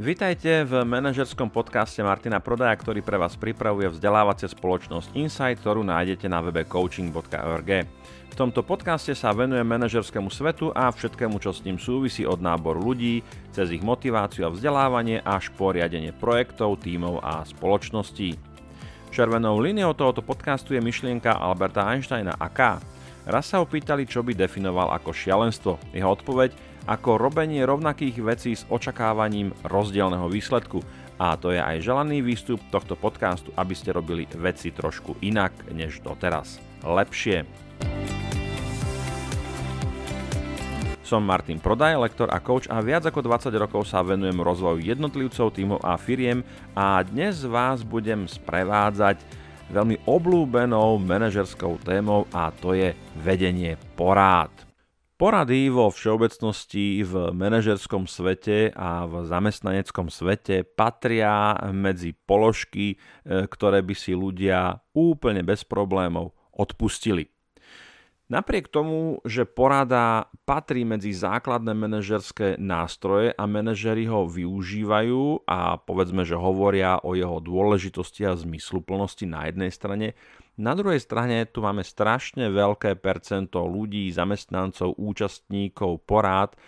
Vitajte v manažerskom podcaste Martina Prodaja, ktorý pre vás pripravuje vzdelávacia spoločnosť Insight, ktorú nájdete na webe coaching.org. V tomto podcaste sa venuje manažerskému svetu a všetkému, čo s ním súvisí od náboru ľudí, cez ich motiváciu a vzdelávanie až po riadenie projektov, tímov a spoločností. Červenou líniou tohoto podcastu je myšlienka Alberta Einsteina AK. Raz sa ho pýtali, čo by definoval ako šialenstvo. Jeho odpoveď ako robenie rovnakých vecí s očakávaním rozdielneho výsledku. A to je aj želaný výstup tohto podcastu, aby ste robili veci trošku inak než doteraz. Lepšie. Som Martin Prodaj, lektor a coach a viac ako 20 rokov sa venujem rozvoju jednotlivcov, tímov a firiem a dnes vás budem sprevádzať veľmi oblúbenou manažerskou témou a to je vedenie porád. Porady vo všeobecnosti v manažerskom svete a v zamestnaneckom svete patria medzi položky, e, ktoré by si ľudia úplne bez problémov odpustili. Napriek tomu, že porada patrí medzi základné manažerské nástroje a manažery ho využívajú a povedzme, že hovoria o jeho dôležitosti a zmysluplnosti na jednej strane, na druhej strane tu máme strašne veľké percento ľudí, zamestnancov, účastníkov, porád,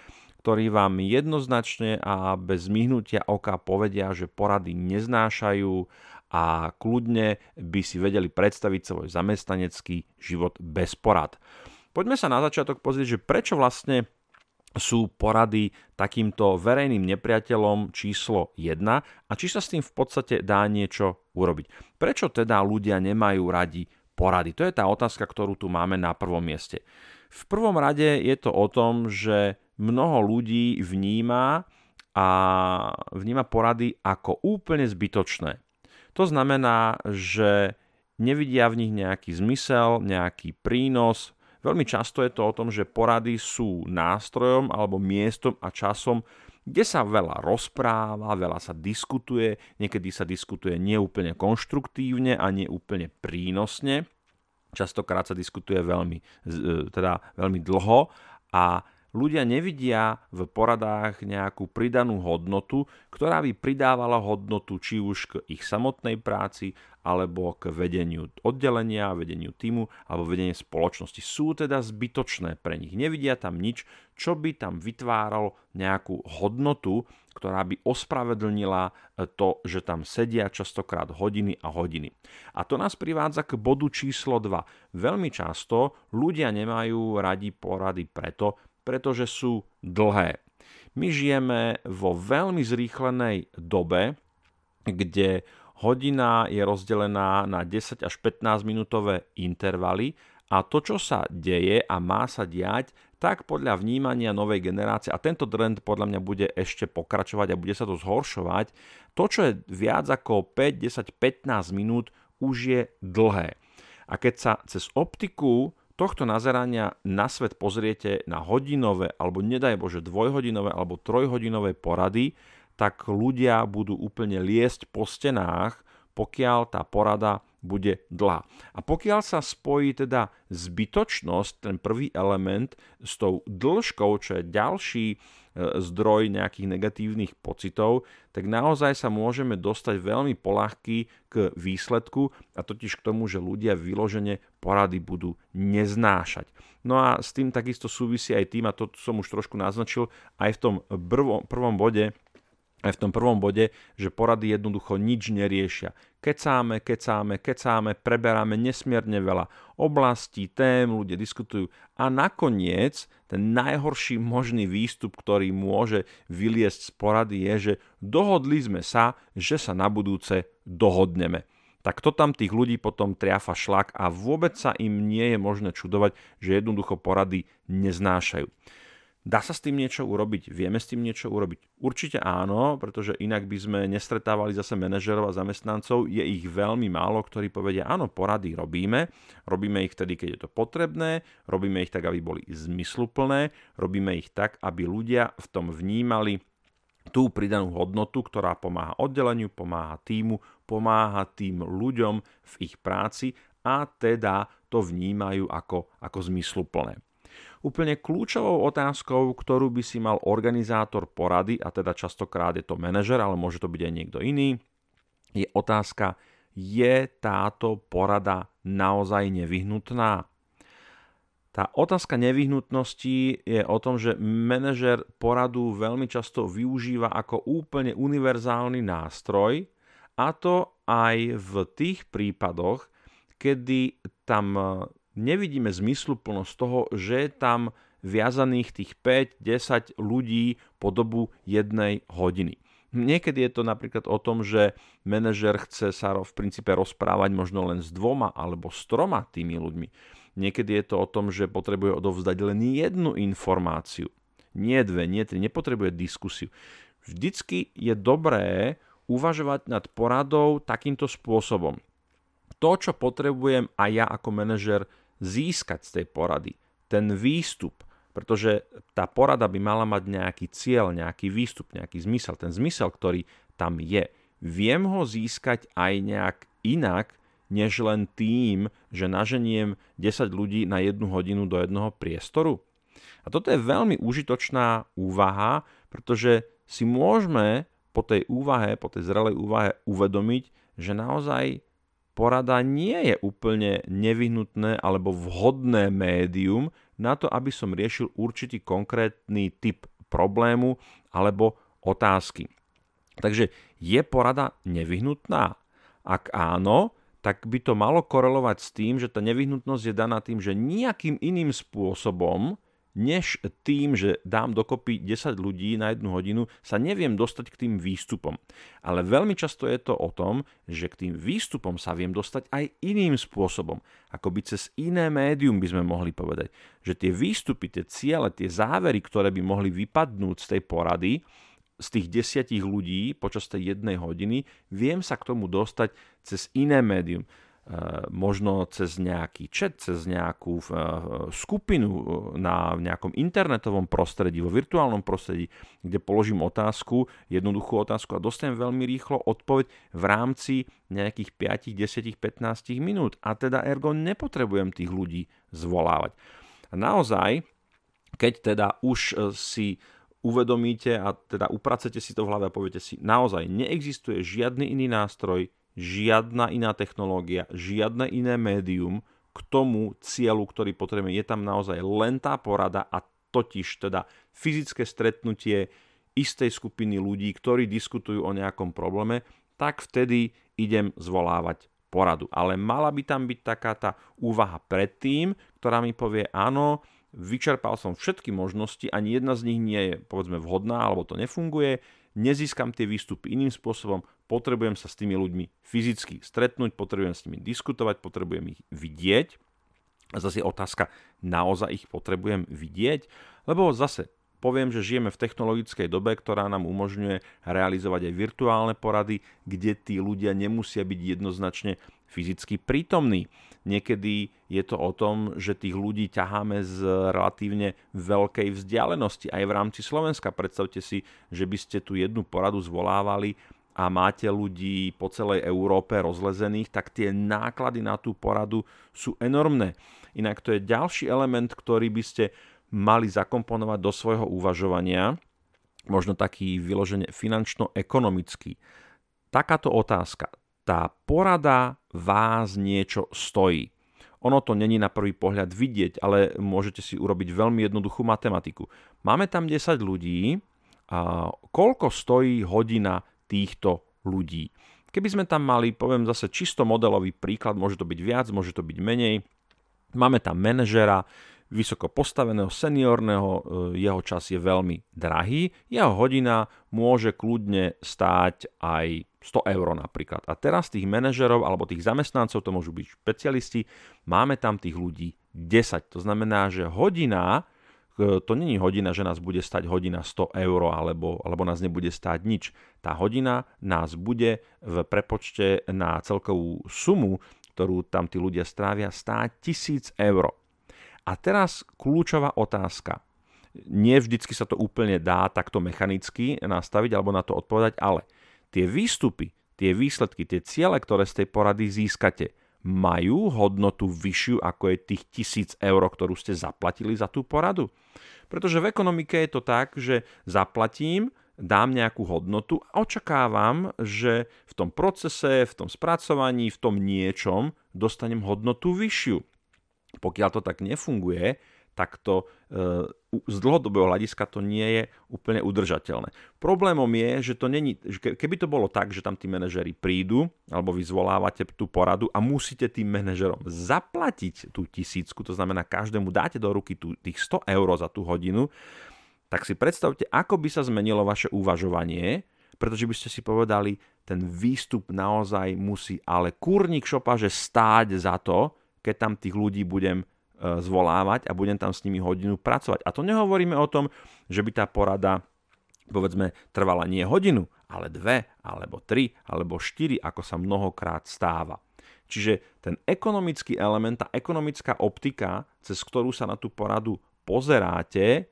ktorí vám jednoznačne a bez myhnutia oka povedia, že porady neznášajú a kľudne by si vedeli predstaviť svoj zamestnanecký život bez porad. Poďme sa na začiatok pozrieť, že prečo vlastne sú porady takýmto verejným nepriateľom číslo 1 a či sa s tým v podstate dá niečo urobiť. Prečo teda ľudia nemajú radi porady? To je tá otázka, ktorú tu máme na prvom mieste. V prvom rade je to o tom, že mnoho ľudí vníma a vníma porady ako úplne zbytočné. To znamená, že nevidia v nich nejaký zmysel, nejaký prínos, Veľmi často je to o tom, že porady sú nástrojom alebo miestom a časom, kde sa veľa rozpráva, veľa sa diskutuje, niekedy sa diskutuje neúplne konštruktívne a neúplne prínosne. Častokrát sa diskutuje veľmi, e, teda veľmi dlho a ľudia nevidia v poradách nejakú pridanú hodnotu, ktorá by pridávala hodnotu či už k ich samotnej práci, alebo k vedeniu oddelenia, vedeniu týmu alebo vedeniu spoločnosti. Sú teda zbytočné pre nich. Nevidia tam nič, čo by tam vytváralo nejakú hodnotu, ktorá by ospravedlnila to, že tam sedia častokrát hodiny a hodiny. A to nás privádza k bodu číslo 2. Veľmi často ľudia nemajú radi porady preto, pretože sú dlhé. My žijeme vo veľmi zrýchlenej dobe, kde hodina je rozdelená na 10 až 15 minútové intervaly a to, čo sa deje a má sa diať, tak podľa vnímania novej generácie, a tento trend podľa mňa bude ešte pokračovať a bude sa to zhoršovať, to, čo je viac ako 5, 10, 15 minút, už je dlhé. A keď sa cez optiku tohto nazerania na svet pozriete na hodinové alebo nedaj Bože dvojhodinové alebo trojhodinové porady, tak ľudia budú úplne liesť po stenách, pokiaľ tá porada bude dlhá. A pokiaľ sa spojí teda zbytočnosť, ten prvý element, s tou dĺžkou, čo je ďalší zdroj nejakých negatívnych pocitov, tak naozaj sa môžeme dostať veľmi polahky k výsledku a totiž k tomu, že ľudia vyložene porady budú neznášať. No a s tým takisto súvisí aj tým, a to som už trošku naznačil, aj v tom prvom, bode, aj v tom prvom bode, že porady jednoducho nič neriešia. Kecáme, kecáme, kecáme, preberáme nesmierne veľa oblastí, tém, ľudia diskutujú a nakoniec ten najhorší možný výstup, ktorý môže vyliesť z porady je, že dohodli sme sa, že sa na budúce dohodneme tak to tam tých ľudí potom triafa šlak a vôbec sa im nie je možné čudovať, že jednoducho porady neznášajú. Dá sa s tým niečo urobiť? Vieme s tým niečo urobiť? Určite áno, pretože inak by sme nestretávali zase manažerov a zamestnancov. Je ich veľmi málo, ktorí povedia, áno, porady robíme, robíme ich vtedy, keď je to potrebné, robíme ich tak, aby boli zmysluplné, robíme ich tak, aby ľudia v tom vnímali tú pridanú hodnotu, ktorá pomáha oddeleniu, pomáha týmu, pomáha tým ľuďom v ich práci a teda to vnímajú ako, ako zmysluplné. Úplne kľúčovou otázkou, ktorú by si mal organizátor porady, a teda častokrát je to manažer, ale môže to byť aj niekto iný, je otázka, je táto porada naozaj nevyhnutná? Tá otázka nevyhnutnosti je o tom, že manažer poradu veľmi často využíva ako úplne univerzálny nástroj, a to aj v tých prípadoch, kedy tam nevidíme zmysluplnosť toho, že je tam viazaných tých 5-10 ľudí po dobu jednej hodiny. Niekedy je to napríklad o tom, že manažer chce sa v princípe rozprávať možno len s dvoma alebo s troma tými ľuďmi Niekedy je to o tom, že potrebuje odovzdať len jednu informáciu. Nie dve, nie tri, nepotrebuje diskusiu. Vždycky je dobré uvažovať nad poradou takýmto spôsobom. To, čo potrebujem aj ja ako manažer získať z tej porady, ten výstup, pretože tá porada by mala mať nejaký cieľ, nejaký výstup, nejaký zmysel. Ten zmysel, ktorý tam je, viem ho získať aj nejak inak, než len tým, že naženiem 10 ľudí na jednu hodinu do jednoho priestoru? A toto je veľmi užitočná úvaha, pretože si môžeme po tej úvahe, po tej zrelej úvahe uvedomiť, že naozaj porada nie je úplne nevyhnutné alebo vhodné médium na to, aby som riešil určitý konkrétny typ problému alebo otázky. Takže je porada nevyhnutná? Ak áno, tak by to malo korelovať s tým, že tá nevyhnutnosť je daná tým, že nejakým iným spôsobom, než tým, že dám dokopy 10 ľudí na jednu hodinu, sa neviem dostať k tým výstupom. Ale veľmi často je to o tom, že k tým výstupom sa viem dostať aj iným spôsobom. Akoby cez iné médium by sme mohli povedať. Že tie výstupy, tie ciele, tie závery, ktoré by mohli vypadnúť z tej porady, z tých desiatich ľudí počas tej jednej hodiny, viem sa k tomu dostať cez iné médium. E, možno cez nejaký chat, cez nejakú e, skupinu e, na nejakom internetovom prostredí, vo virtuálnom prostredí, kde položím otázku, jednoduchú otázku a dostanem veľmi rýchlo odpoveď v rámci nejakých 5, 10, 15 minút. A teda ergo nepotrebujem tých ľudí zvolávať. A naozaj, keď teda už si uvedomíte a teda upracete si to v hlave a poviete si, naozaj neexistuje žiadny iný nástroj, žiadna iná technológia, žiadne iné médium k tomu cieľu, ktorý potrebujeme. Je tam naozaj len tá porada a totiž teda fyzické stretnutie istej skupiny ľudí, ktorí diskutujú o nejakom probléme, tak vtedy idem zvolávať poradu. Ale mala by tam byť taká tá úvaha predtým, ktorá mi povie, áno, vyčerpal som všetky možnosti, ani jedna z nich nie je povedzme vhodná alebo to nefunguje, nezískam tie výstupy iným spôsobom, potrebujem sa s tými ľuďmi fyzicky stretnúť, potrebujem s nimi diskutovať, potrebujem ich vidieť. A zase otázka, naozaj ich potrebujem vidieť? Lebo zase poviem, že žijeme v technologickej dobe, ktorá nám umožňuje realizovať aj virtuálne porady, kde tí ľudia nemusia byť jednoznačne fyzicky prítomní. Niekedy je to o tom, že tých ľudí ťaháme z relatívne veľkej vzdialenosti aj v rámci Slovenska. Predstavte si, že by ste tu jednu poradu zvolávali a máte ľudí po celej Európe rozlezených, tak tie náklady na tú poradu sú enormné. Inak to je ďalší element, ktorý by ste mali zakomponovať do svojho uvažovania, možno taký vyložene finančno-ekonomický. Takáto otázka tá porada vás niečo stojí. Ono to není na prvý pohľad vidieť, ale môžete si urobiť veľmi jednoduchú matematiku. Máme tam 10 ľudí, a koľko stojí hodina týchto ľudí? Keby sme tam mali, poviem zase čisto modelový príklad, môže to byť viac, môže to byť menej. Máme tam manažera, vysoko postaveného, seniorného, e, jeho čas je veľmi drahý, jeho hodina môže kľudne stáť aj 100 eur napríklad. A teraz tých manažerov alebo tých zamestnancov, to môžu byť špecialisti, máme tam tých ľudí 10. To znamená, že hodina, e, to není hodina, že nás bude stať hodina 100 eur alebo, alebo nás nebude stáť nič. Tá hodina nás bude v prepočte na celkovú sumu, ktorú tam tí ľudia strávia, stáť 1000 eur. A teraz kľúčová otázka. Nie vždycky sa to úplne dá takto mechanicky nastaviť alebo na to odpovedať, ale tie výstupy, tie výsledky, tie ciele, ktoré z tej porady získate, majú hodnotu vyššiu ako je tých tisíc eur, ktorú ste zaplatili za tú poradu? Pretože v ekonomike je to tak, že zaplatím, dám nejakú hodnotu a očakávam, že v tom procese, v tom spracovaní, v tom niečom dostanem hodnotu vyššiu. Pokiaľ to tak nefunguje, tak to e, z dlhodobého hľadiska to nie je úplne udržateľné. Problémom je, že to není, že keby to bolo tak, že tam tí manažery prídu, alebo vy zvolávate tú poradu a musíte tým manažerom zaplatiť tú tisícku, to znamená každému dáte do ruky tú, tých 100 eur za tú hodinu, tak si predstavte, ako by sa zmenilo vaše uvažovanie, pretože by ste si povedali, ten výstup naozaj musí ale kurník šopaže stáť za to, keď tam tých ľudí budem e, zvolávať a budem tam s nimi hodinu pracovať. A to nehovoríme o tom, že by tá porada povedzme trvala nie hodinu, ale dve, alebo tri, alebo štyri, ako sa mnohokrát stáva. Čiže ten ekonomický element, tá ekonomická optika, cez ktorú sa na tú poradu pozeráte,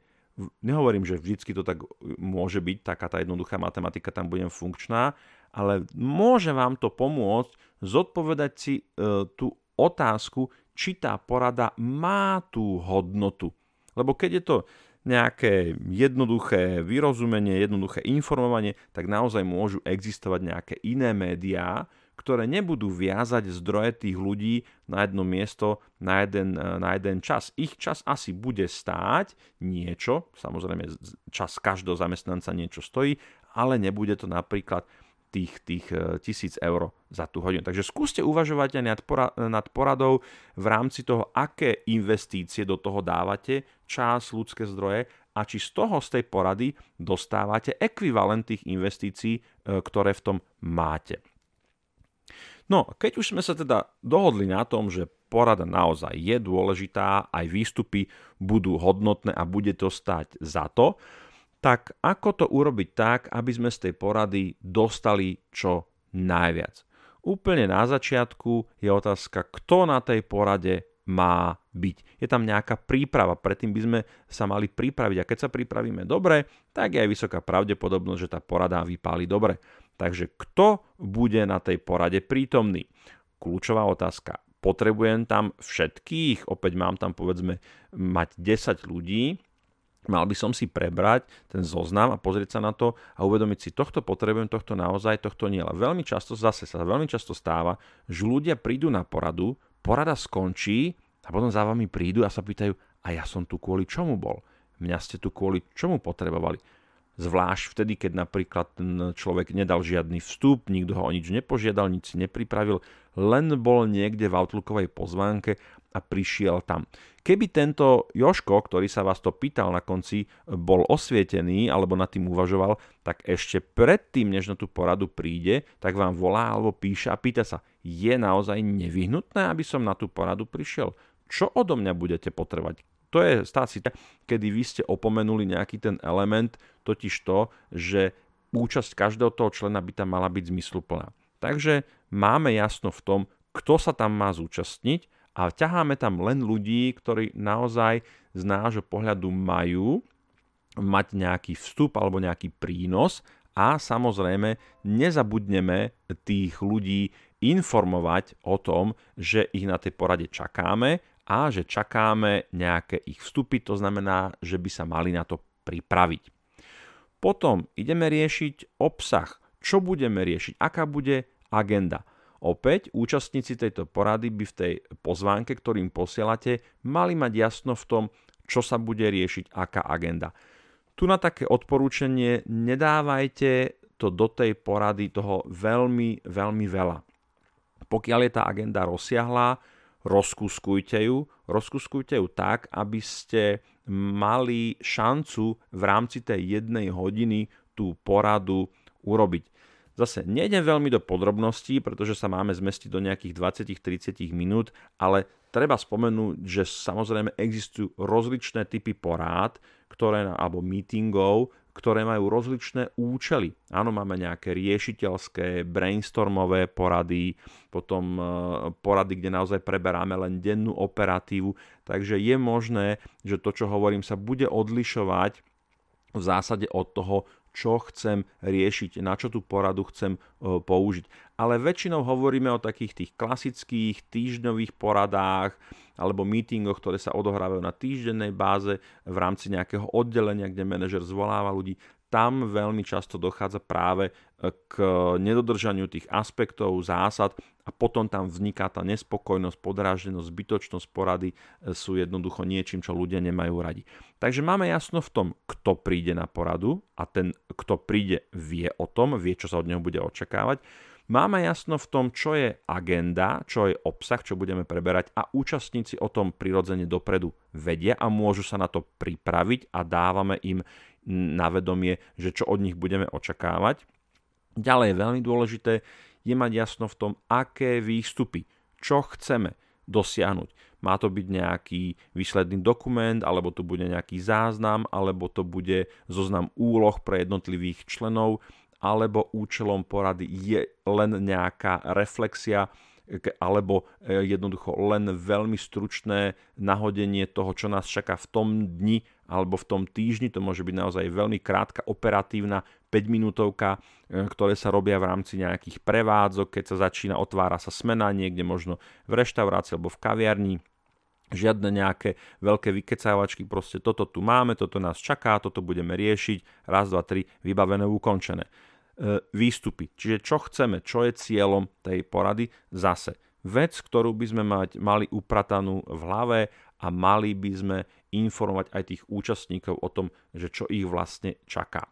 nehovorím, že vždycky to tak môže byť, taká tá jednoduchá matematika tam bude funkčná, ale môže vám to pomôcť zodpovedať si e, tú otázku, či tá porada má tú hodnotu. Lebo keď je to nejaké jednoduché vyrozumenie, jednoduché informovanie, tak naozaj môžu existovať nejaké iné médiá, ktoré nebudú viazať zdroje tých ľudí na jedno miesto na jeden, na jeden čas. Ich čas asi bude stáť niečo, samozrejme čas každého zamestnanca niečo stojí, ale nebude to napríklad tých, tých e, tisíc eur za tú hodinu. Takže skúste uvažovať aj nad, pora- nad poradou v rámci toho, aké investície do toho dávate, čas, ľudské zdroje a či z toho, z tej porady dostávate ekvivalent tých investícií, e, ktoré v tom máte. No, keď už sme sa teda dohodli na tom, že porada naozaj je dôležitá, aj výstupy budú hodnotné a bude to stať za to, tak ako to urobiť tak, aby sme z tej porady dostali čo najviac? Úplne na začiatku je otázka, kto na tej porade má byť. Je tam nejaká príprava, predtým by sme sa mali pripraviť a keď sa pripravíme dobre, tak je aj vysoká pravdepodobnosť, že tá porada vypáli dobre. Takže kto bude na tej porade prítomný? Kľúčová otázka. Potrebujem tam všetkých? Opäť mám tam povedzme mať 10 ľudí, mal by som si prebrať ten zoznam a pozrieť sa na to a uvedomiť si, tohto potrebujem, tohto naozaj, tohto nie. Ale veľmi často, zase sa veľmi často stáva, že ľudia prídu na poradu, porada skončí a potom za vami prídu a sa pýtajú, a ja som tu kvôli čomu bol? Mňa ste tu kvôli čomu potrebovali? Zvlášť vtedy, keď napríklad ten človek nedal žiadny vstup, nikto ho o nič nepožiadal, nič si nepripravil, len bol niekde v outlookovej pozvánke a prišiel tam. Keby tento Joško, ktorý sa vás to pýtal na konci, bol osvietený alebo nad tým uvažoval, tak ešte predtým, než na tú poradu príde, tak vám volá alebo píše a pýta sa, je naozaj nevyhnutné, aby som na tú poradu prišiel? Čo odo mňa budete potrebovať? to je stácita, kedy vy ste opomenuli nejaký ten element, totiž to, že účasť každého toho člena by tam mala byť zmysluplná. Takže máme jasno v tom, kto sa tam má zúčastniť a ťaháme tam len ľudí, ktorí naozaj z nášho pohľadu majú mať nejaký vstup alebo nejaký prínos a samozrejme nezabudneme tých ľudí informovať o tom, že ich na tej porade čakáme a že čakáme nejaké ich vstupy, to znamená, že by sa mali na to pripraviť. Potom ideme riešiť obsah. Čo budeme riešiť? Aká bude agenda? Opäť, účastníci tejto porady by v tej pozvánke, ktorým posielate, mali mať jasno v tom, čo sa bude riešiť, aká agenda. Tu na také odporúčanie nedávajte to do tej porady toho veľmi, veľmi veľa. Pokiaľ je tá agenda rozsiahlá, rozkuskujte ju, rozkuskujte ju tak, aby ste mali šancu v rámci tej jednej hodiny tú poradu urobiť. Zase nejdem veľmi do podrobností, pretože sa máme zmestiť do nejakých 20-30 minút, ale treba spomenúť, že samozrejme existujú rozličné typy porád, ktoré, alebo meetingov, ktoré majú rozličné účely. Áno, máme nejaké riešiteľské, brainstormové porady, potom e, porady, kde naozaj preberáme len dennú operatívu, takže je možné, že to, čo hovorím, sa bude odlišovať v zásade od toho, čo chcem riešiť, na čo tú poradu chcem použiť. Ale väčšinou hovoríme o takých tých klasických týždňových poradách alebo meetingoch, ktoré sa odohrávajú na týždennej báze v rámci nejakého oddelenia, kde manažer zvoláva ľudí tam veľmi často dochádza práve e, k nedodržaniu tých aspektov, zásad a potom tam vzniká tá nespokojnosť, podráždenosť, zbytočnosť porady e, sú jednoducho niečím, čo ľudia nemajú radi. Takže máme jasno v tom, kto príde na poradu a ten, kto príde, vie o tom, vie, čo sa od neho bude očakávať. Máme jasno v tom, čo je agenda, čo je obsah, čo budeme preberať a účastníci o tom prirodzene dopredu vedia a môžu sa na to pripraviť a dávame im na vedomie, že čo od nich budeme očakávať. Ďalej veľmi dôležité je mať jasno v tom, aké výstupy, čo chceme dosiahnuť. Má to byť nejaký výsledný dokument, alebo to bude nejaký záznam, alebo to bude zoznam úloh pre jednotlivých členov, alebo účelom porady je len nejaká reflexia, alebo e, jednoducho len veľmi stručné nahodenie toho, čo nás čaká v tom dni alebo v tom týždni. To môže byť naozaj veľmi krátka, operatívna 5 minútovka, e, ktoré sa robia v rámci nejakých prevádzok, keď sa začína, otvára sa smena niekde možno v reštaurácii alebo v kaviarni žiadne nejaké veľké vykecávačky, proste toto tu máme, toto nás čaká, toto budeme riešiť, raz, dva, tri, vybavené, ukončené. E, výstupy. Čiže čo chceme, čo je cieľom tej porady zase. Vec, ktorú by sme mať, mali upratanú v hlave a mali by sme informovať aj tých účastníkov o tom, že čo ich vlastne čaká.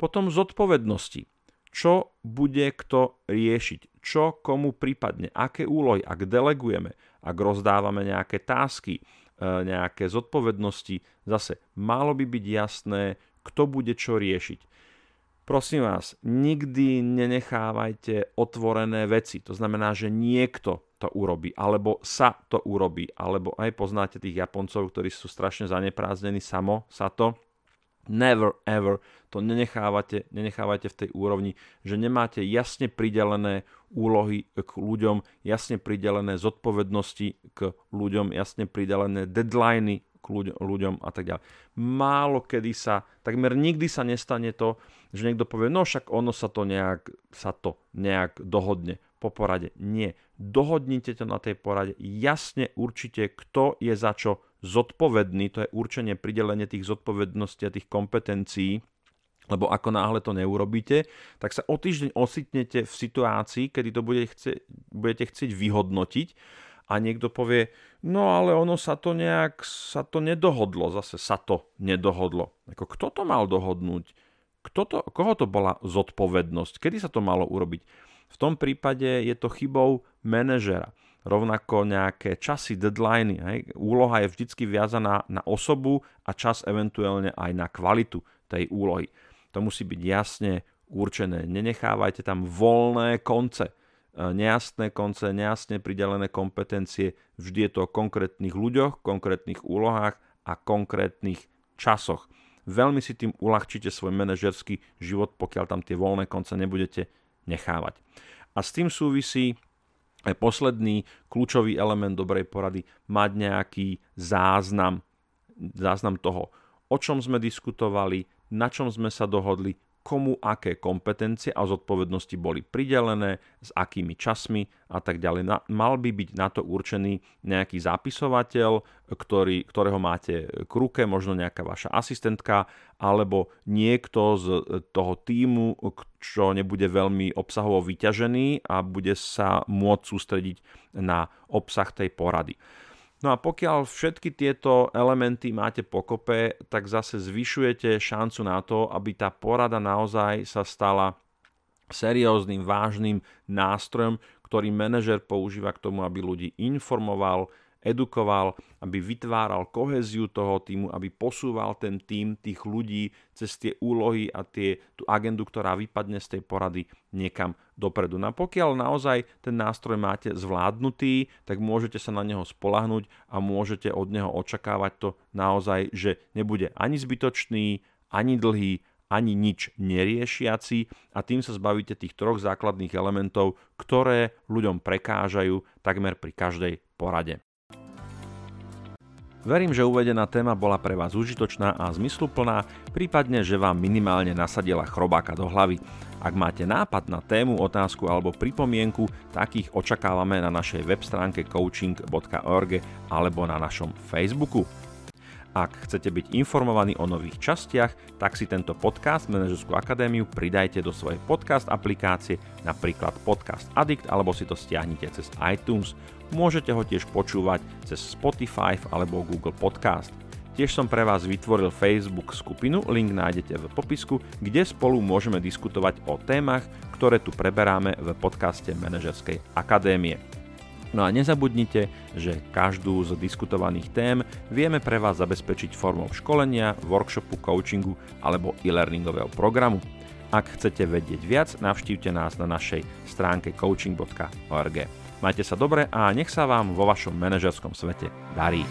Potom zodpovednosti. Čo bude kto riešiť? Čo komu prípadne? Aké úlohy? Ak delegujeme, ak rozdávame nejaké tásky, e, nejaké zodpovednosti, zase malo by byť jasné, kto bude čo riešiť. Prosím vás, nikdy nenechávajte otvorené veci. To znamená, že niekto to urobí, alebo sa to urobí, alebo aj poznáte tých Japoncov, ktorí sú strašne zaneprázdnení samo, sa to. Never ever to nenechávate, nenechávajte v tej úrovni, že nemáte jasne pridelené úlohy k ľuďom, jasne pridelené zodpovednosti k ľuďom, jasne pridelené deadliny k ľuďom a tak ďalej. Málo kedy sa, takmer nikdy sa nestane to, že niekto povie, no však ono sa to nejak, sa to nejak dohodne po porade. Nie. Dohodnite to na tej porade. Jasne určite, kto je za čo zodpovedný. To je určenie, pridelenie tých zodpovedností a tých kompetencií. Lebo ako náhle to neurobíte, tak sa o týždeň ositnete v situácii, kedy to bude chce, budete chcieť vyhodnotiť a niekto povie, no ale ono sa to nejak, sa to nedohodlo, zase sa to nedohodlo. Ako kto to mal dohodnúť? Kto to, koho to bola zodpovednosť? Kedy sa to malo urobiť? V tom prípade je to chybou manažera. Rovnako nejaké časy, deadliny. Hej. Úloha je vždy viazaná na osobu a čas eventuálne aj na kvalitu tej úlohy. To musí byť jasne určené. Nenechávajte tam voľné konce nejasné konce, nejasne pridelené kompetencie. Vždy je to o konkrétnych ľuďoch, konkrétnych úlohách a konkrétnych časoch. Veľmi si tým uľahčíte svoj manažerský život, pokiaľ tam tie voľné konce nebudete nechávať. A s tým súvisí aj posledný kľúčový element dobrej porady, mať nejaký záznam, záznam toho, o čom sme diskutovali, na čom sme sa dohodli, komu aké kompetencie a zodpovednosti boli pridelené, s akými časmi a tak ďalej. Mal by byť na to určený nejaký zápisovateľ, ktorý, ktorého máte k ruke, možno nejaká vaša asistentka, alebo niekto z toho týmu, čo nebude veľmi obsahovo vyťažený a bude sa môcť sústrediť na obsah tej porady. No a pokiaľ všetky tieto elementy máte pokope, tak zase zvyšujete šancu na to, aby tá porada naozaj sa stala serióznym, vážnym nástrojom, ktorý manažer používa k tomu, aby ľudí informoval, edukoval, aby vytváral koheziu toho týmu, aby posúval ten tým tých ľudí cez tie úlohy a tie, tú agendu, ktorá vypadne z tej porady niekam dopredu. No a pokiaľ naozaj ten nástroj máte zvládnutý, tak môžete sa na neho spolahnuť a môžete od neho očakávať to naozaj, že nebude ani zbytočný, ani dlhý, ani nič neriešiaci a tým sa zbavíte tých troch základných elementov, ktoré ľuďom prekážajú takmer pri každej porade. Verím, že uvedená téma bola pre vás užitočná a zmysluplná, prípadne, že vám minimálne nasadila chrobáka do hlavy. Ak máte nápad na tému, otázku alebo pripomienku, takých očakávame na našej web stránke coaching.org alebo na našom Facebooku. Ak chcete byť informovaní o nových častiach, tak si tento podcast Manažerskú akadémiu pridajte do svojej podcast aplikácie, napríklad Podcast Addict, alebo si to stiahnite cez iTunes. Môžete ho tiež počúvať cez Spotify alebo Google Podcast. Tiež som pre vás vytvoril Facebook skupinu, link nájdete v popisku, kde spolu môžeme diskutovať o témach, ktoré tu preberáme v podcaste Manažerskej akadémie. No a nezabudnite, že každú z diskutovaných tém vieme pre vás zabezpečiť formou školenia, workshopu, coachingu alebo e-learningového programu. Ak chcete vedieť viac, navštívte nás na našej stránke coaching.org. Majte sa dobre a nech sa vám vo vašom manažerskom svete darí.